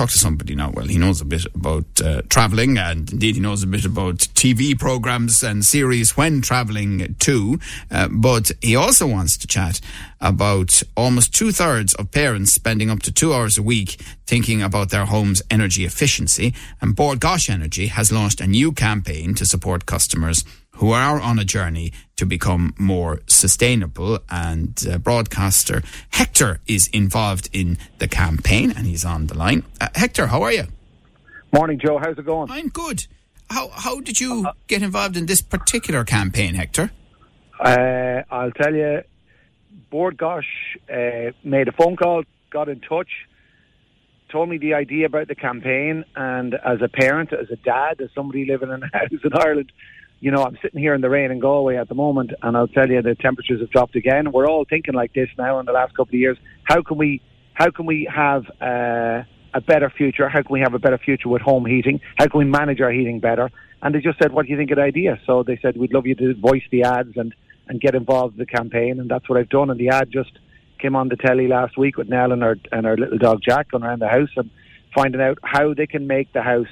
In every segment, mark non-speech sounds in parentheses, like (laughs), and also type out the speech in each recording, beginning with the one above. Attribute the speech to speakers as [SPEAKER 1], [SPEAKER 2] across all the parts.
[SPEAKER 1] talk to somebody now. Well, he knows a bit about uh, travelling, and indeed he knows a bit about TV programs and series when travelling too. Uh, but he also wants to chat about almost two thirds of parents spending up to two hours a week thinking about their home's energy efficiency. And Bord Gáis Energy has launched a new campaign to support customers who are on a journey to become more sustainable. And uh, broadcaster Hector is involved in the campaign and he's on the line. Uh, Hector, how are you?
[SPEAKER 2] Morning, Joe. How's it going?
[SPEAKER 1] I'm good. How, how did you get involved in this particular campaign, Hector?
[SPEAKER 2] Uh, I'll tell you, Bord Gáis uh, made a phone call, got in touch, told me the idea about the campaign, and as a parent, as a dad, as somebody living in a (laughs) house in Ireland, you know, I'm sitting here in the rain in Galway at the moment, and I'll tell you the temperatures have dropped again. We're all thinking like this now in the last couple of years. How can we, how can we have uh, a better future? How can we have a better future with home heating? How can we manage our heating better? And they just said, "What do you think of the idea?" So they said, "We'd love you to voice the ads and and get involved in the campaign." And that's what I've done. And the ad just came on the telly last week with Nell and our and our little dog Jack going around the house and finding out how they can make the house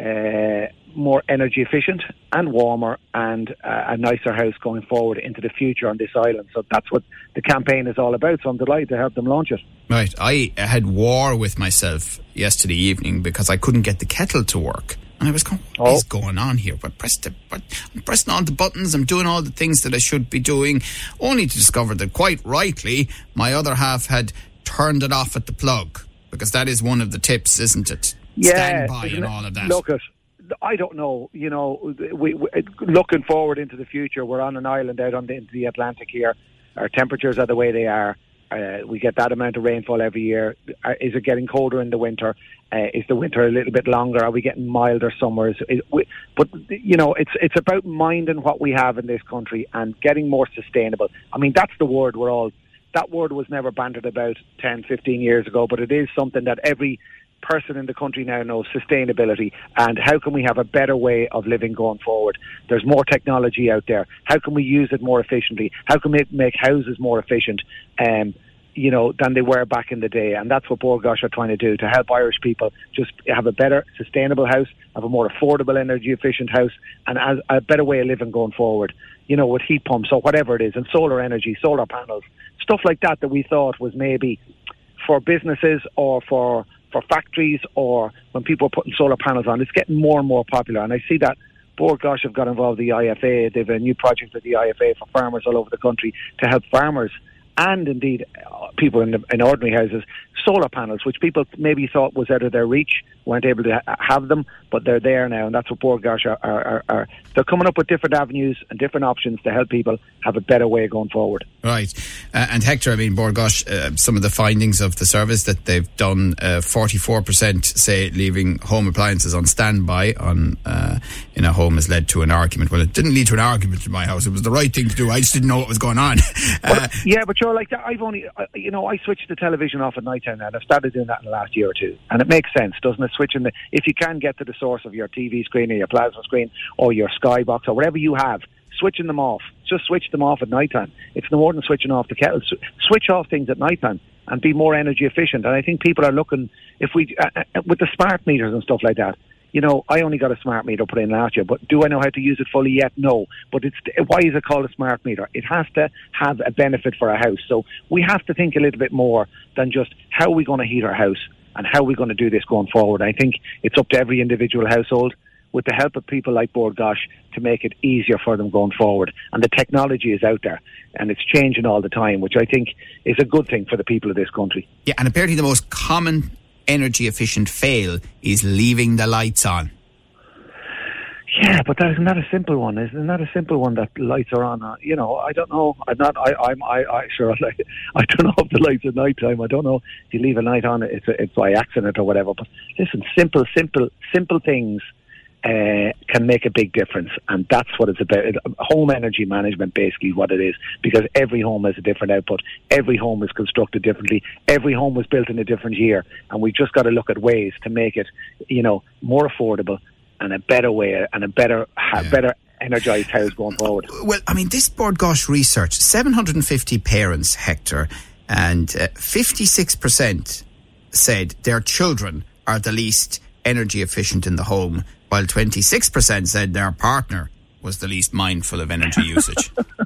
[SPEAKER 2] uh, more energy efficient and warmer and uh, a nicer house going forward into the future on this island. So that's what the campaign is all about. So I'm delighted to help them launch it.
[SPEAKER 1] Right. I had war with myself yesterday evening because I couldn't get the kettle to work. And I was going, what is
[SPEAKER 2] Oh.
[SPEAKER 1] going on here? But press the, but I'm pressing all the buttons. I'm doing all the things that I should be doing, only to discover that quite rightly, my other half had turned it off at the plug because that is one of the tips, isn't it? Stand by and all of that.
[SPEAKER 2] Look at. I don't know. You know, we, we looking forward into the future. We're on an island out on the, into the Atlantic here. Our temperatures are the way they are. Uh, we get that amount of rainfall every year. Uh, is it getting colder in the winter? Uh, is the winter a little bit longer? Are we getting milder summers? Is, we, but you know, it's it's about minding what we have in this country and getting more sustainable. I mean, that's the word we're all. That word was never bantered about 10, 15 years ago, but it is something that every person in the country now knows sustainability and how can we have a better way of living going forward. There's more technology out there. How can we use it more efficiently? How can we make houses more efficient? Um, you know, than they were back in the day. And that's what Bord Gáis are trying to do to help Irish people just have a better, sustainable house, have a more affordable, energy efficient house, and a better way of living going forward. You know, with heat pumps or whatever it is, and solar energy, solar panels, stuff like that that we thought was maybe for businesses or for for factories or when people are putting solar panels on. It's getting more and more popular, and I see that. Bord Gáis have got involved with the IFA. They have a new project with the IFA for farmers all over the country to help farmers and indeed uh, people in, the, in ordinary houses solar panels, which people maybe thought was out of their reach, weren't able to ha- have them, but they're there now, and that's what Bord Gáis are, are, are, are. They're coming up with different avenues and different options to help people have a better way going forward.
[SPEAKER 1] Right. Uh, and Hector, I mean, Bord Gáis, uh, some of the findings of the service that they've done, uh, 44% say leaving home appliances on standby on, uh, in a home has led to an argument. Well, it didn't lead to an argument in my house. It was the right thing to do. I just didn't know what was going on. (laughs) uh,
[SPEAKER 2] Yeah, but you're like I've only, uh, you know, I switched the television off at night time now, and I've started doing that in the last year or two, and it makes sense, doesn't it? Switching the, if you can get to the source of your TV screen or your plasma screen or your Skybox or whatever you have, switching them off. Just switch them off at night time. It's no more than switching off the kettle. Switch off things at night time and be more energy efficient. And I think people are looking if we uh, uh, with the smart meters and stuff like that. You know, I only got a smart meter put in last year, but do I know how to use it fully yet? No. But it's why is it called a smart meter? It has to have a benefit for a house. So we have to think a little bit more than just how are we going to heat our house and how are we going to do this going forward. I think it's up to every individual household with the help of people like Bord Gáis to make it easier for them going forward. And the technology is out there and it's changing all the time, which I think is a good thing for the people of this country.
[SPEAKER 1] yeah, and apparently the most common energy efficient fail is leaving the lights on.
[SPEAKER 2] Yeah, but that isn't a simple one? Isn't that a simple one that lights are on? Uh, you know, I don't know. I'm not. I, I'm. I, I sure. (laughs) I don't know if the lights at night time. I don't know if you leave a light on. It's a, it's by accident or whatever. But listen, simple, simple, simple things uh, can make a big difference, and that's what it's about. Home energy management, basically, what it is, because every home has a different output. Every home is constructed differently. Every home was built in a different year, and we've just got to look at ways to make it, you know, more affordable, and a better way and a better
[SPEAKER 1] Yeah.
[SPEAKER 2] better energized house going forward.
[SPEAKER 1] Well, I mean, this Bord Gáis research, 750 parents, Hector, and uh, 56% said their children are the least energy efficient in the home, while 26% said their partner was the least mindful of energy usage. (laughs)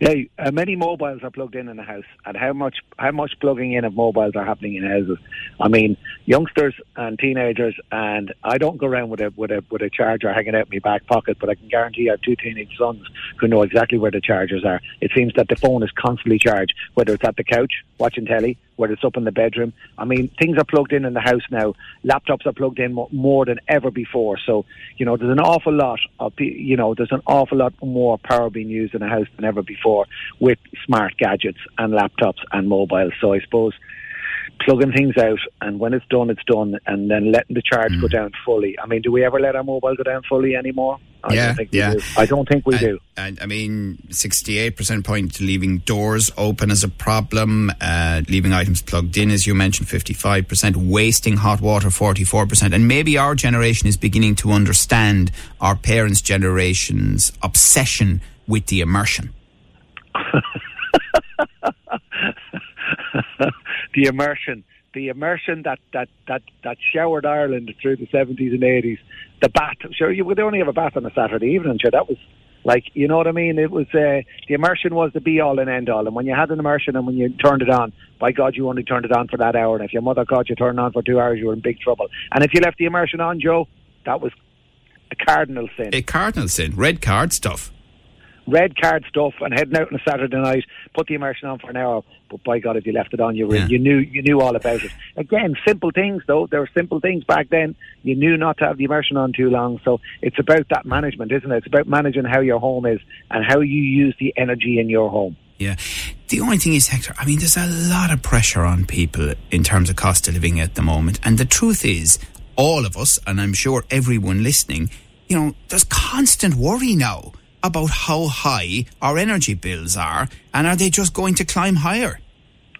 [SPEAKER 2] Yeah, uh, many mobiles are plugged in in the house, and how much how much plugging in of mobiles are happening in houses? I mean, youngsters and teenagers, and I don't go around with a with a with a charger hanging out in my back pocket, but I can guarantee I have two teenage sons who know exactly where the chargers are. It seems that the phone is constantly charged, whether it's at the couch watching telly, whether it's up in the bedroom. I mean, things are plugged in in the house now. Laptops are plugged in mo- more than ever before. So, you know, there's an awful lot of, you know, there's an awful lot more power being used in a house than ever before with smart gadgets and laptops and mobiles. So I suppose plugging things out and when it's done, it's done and then letting the charge go down fully. I mean, do we ever let our mobile go down fully anymore? I
[SPEAKER 1] Yeah,
[SPEAKER 2] don't think we
[SPEAKER 1] yeah.
[SPEAKER 2] do. I don't think we
[SPEAKER 1] and,
[SPEAKER 2] do.
[SPEAKER 1] And I mean, 68% point to leaving doors open as a problem, uh, leaving items plugged in, as you mentioned, 55%, wasting hot water, 44%. And maybe our generation is beginning to understand our parents' generation's obsession with the immersion. (laughs)
[SPEAKER 2] the immersion, the immersion that, that, that, that showered Ireland through the 70s and 80s. The bath, sure, you would only have a bath on a Saturday evening, sure, that was like, you know what I mean? It was, uh, the immersion was the be all and end all. And when you had an immersion and when you turned it on, by God, you only turned it on for that hour. And if your mother caught you turning on for two hours, you were in big trouble. And if you left the immersion on, Joe, that was a cardinal sin.
[SPEAKER 1] A cardinal sin, red card stuff.
[SPEAKER 2] red card stuff and heading out on a Saturday night, put the immersion on for an hour. But by God, if you left it on, you were,
[SPEAKER 1] Yeah.
[SPEAKER 2] you knew you knew all about it. Again, simple things though. There were simple things back then. You knew not to have the immersion on too long. So it's about that management, isn't it? It's about managing how your home is and how you use the energy in your home.
[SPEAKER 1] Yeah. The only thing is, Hector, I mean, there's a lot of pressure on people in terms of cost of living at the moment. And the truth is, all of us, and I'm sure everyone listening, you know, there's constant worry now about how high our energy bills are and are they just going to climb higher?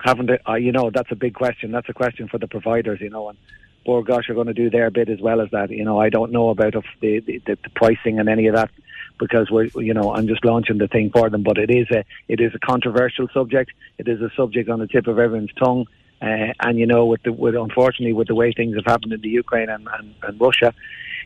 [SPEAKER 2] haven't it? Uh, you know, that's a big question. That's a question for the providers, you know, and Bord Gáis, are going to do their bit as well as that. You know, I don't know about the, the, the pricing and any of that because we're, you know, I'm just launching the thing for them. But it is a, it is a controversial subject. It is a subject on the tip of everyone's tongue. Uh, and you know, with the, with unfortunately with the way things have happened in the Ukraine and, and, and Russia,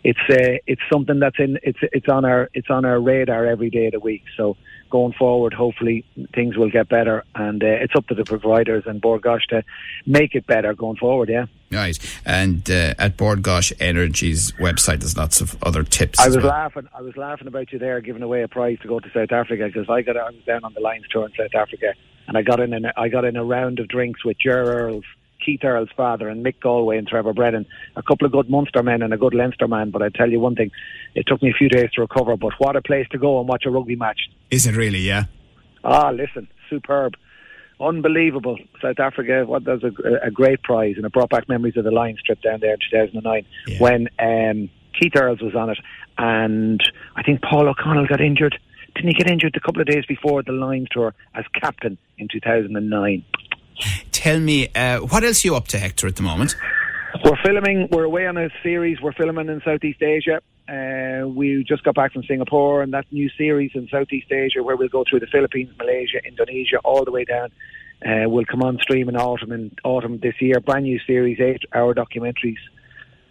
[SPEAKER 2] it's uh, it's something that's in it's it's on our it's on our radar every day of the week. So going forward, hopefully things will get better, and uh, it's up to the providers and Bord Gáis to make it better going forward. Yeah,
[SPEAKER 1] Right. And uh, at Bord Gáis Energy's website, there's lots of other tips.
[SPEAKER 2] I was
[SPEAKER 1] well.
[SPEAKER 2] laughing. I was laughing about you there, giving away a prize to go to South Africa because I got I was down on the Lions tour in South Africa, and I got in an, I got in a round of drinks with Ger Earls. Keith Earl's father and Mick Galwey and Trevor Brennan, a couple of good Munster men and a good Leinster man. But I tell you one thing, it took me a few days to recover. But what a place to go and watch a rugby match.
[SPEAKER 1] Is it really? Yeah.
[SPEAKER 2] Ah, listen, superb, unbelievable. South Africa, what was a, a great prize, and it brought back memories of the Lions trip down there in 2009
[SPEAKER 1] Yeah.
[SPEAKER 2] when um, Keith Earls was on it, and I think Paul O'Connell got injured. Didn't he get injured a couple of days before the Lions tour as captain in 2009?
[SPEAKER 1] Tell me, uh, what else are you up to, Hector, at the moment?
[SPEAKER 2] We're filming. We're away on a series. We're filming in Southeast Asia. Uh, we just got back from Singapore, and that new series in Southeast Asia, where we'll go through the Philippines, Malaysia, Indonesia, all the way down, uh, will come on stream in autumn in autumn this year. Brand new series, eight-hour documentaries,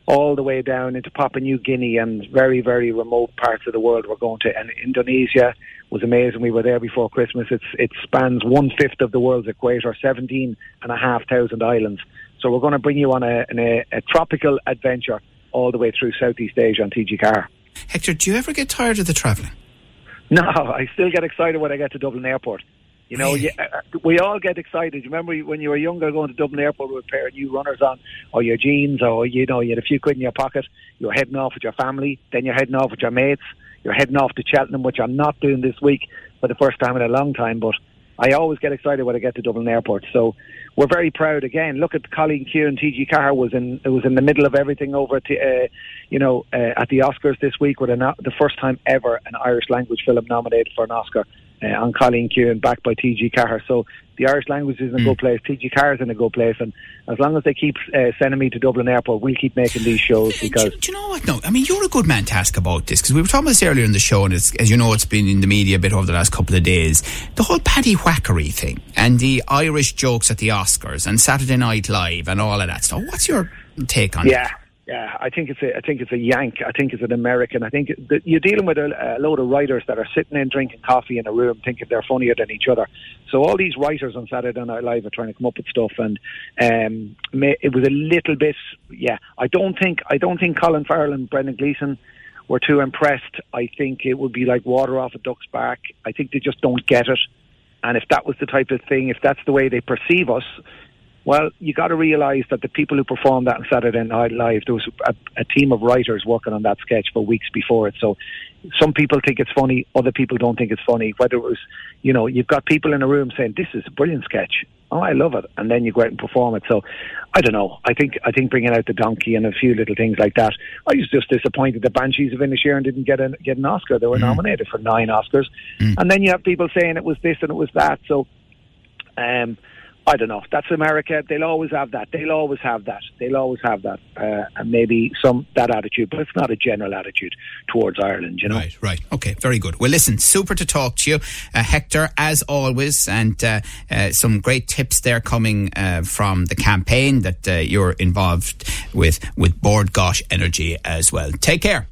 [SPEAKER 2] all the way down into Papua New Guinea and very, very remote parts of the world. We're going to, and Indonesia was amazing. We were there before Christmas. It's it spans one fifth of the world's equator, seventeen and a half thousand islands. So we're going to bring you on a, a, a tropical adventure all the way through Southeast Asia on TG4.
[SPEAKER 1] Hector, do you ever get tired of the travelling?
[SPEAKER 2] No, I still get excited when I get to Dublin Airport. You know, you, uh, we all get excited. You remember when you were younger going to Dublin Airport with a pair of new runners on, or your jeans, or you know, you had a few quid in your pocket. You're heading off with your family, then you're heading off with your mates. You're heading off to Cheltenham, which I'm not doing this week for the first time in a long time. But I always get excited when I get to Dublin Airport. So we're very proud. Again, look at Cailín Ciúin and TG4 was in it was in the middle of everything over at the, uh, you know uh, at the Oscars this week with an, the first time ever an Irish language film nominated for an Oscar. Uh, on Cailín Ciúin and backed by TG4. So the Irish language is in a good place. TG4 is in a good place, and as long as they keep uh, sending me to Dublin Airport, we'll keep making these shows because.
[SPEAKER 1] Do, do you know what? No, I mean you're a good man to ask about this because we were talking about this earlier in the show, and as you know, it's been in the media a bit over the last couple of days. The whole Paddy Whackery thing and the Irish jokes at the Oscars and Saturday Night Live and all of that stuff. What's your take on
[SPEAKER 2] yeah. Yeah, I think it's a, I think it's a Yank. I think it's an American. I think that you're dealing with a, a load of writers that are sitting in drinking coffee in a room, thinking they're funnier than each other. So all these writers on Saturday Night Live are trying to come up with stuff, and um, it was a little bit. Yeah, I don't think I don't think Colin Farrell and Brendan Gleeson were too impressed. I think it would be like water off a duck's back. I think they just don't get it. And if that was the type of thing, if that's the way they perceive us, well, you got to realise that the people who performed that on Saturday Night Live, there was a, a, team of writers working on that sketch for weeks before it. So some people think it's funny, other people don't think it's funny. Whether it was, you know, you've got people in a room saying, this is a brilliant sketch. Oh, I love it. And then you go out and perform it. So I don't know. I think I think bringing out the donkey and a few little things like that. I was just disappointed the Banshees of Inisherin didn't get, a, get an Oscar. They were mm. nominated for nine Oscars. Mm. And then you have people saying it was this and it was that. So, um, I don't know. That's America. They'll always have that. They'll always have that. They'll always have that, uh, and maybe some that attitude, but it's not a general attitude towards Ireland. You know.
[SPEAKER 1] Right. Right. Okay. Very good. Well, listen. Super to talk to you, uh, Hector, as always, and uh, uh some great tips there coming uh, from the campaign that uh, you're involved with with Bord Gáis Energy as well. Take care.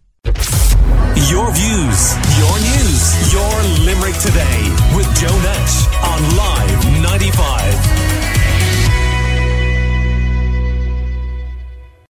[SPEAKER 3] Your views, your news, your Limerick today with Joe Nash on Live 95.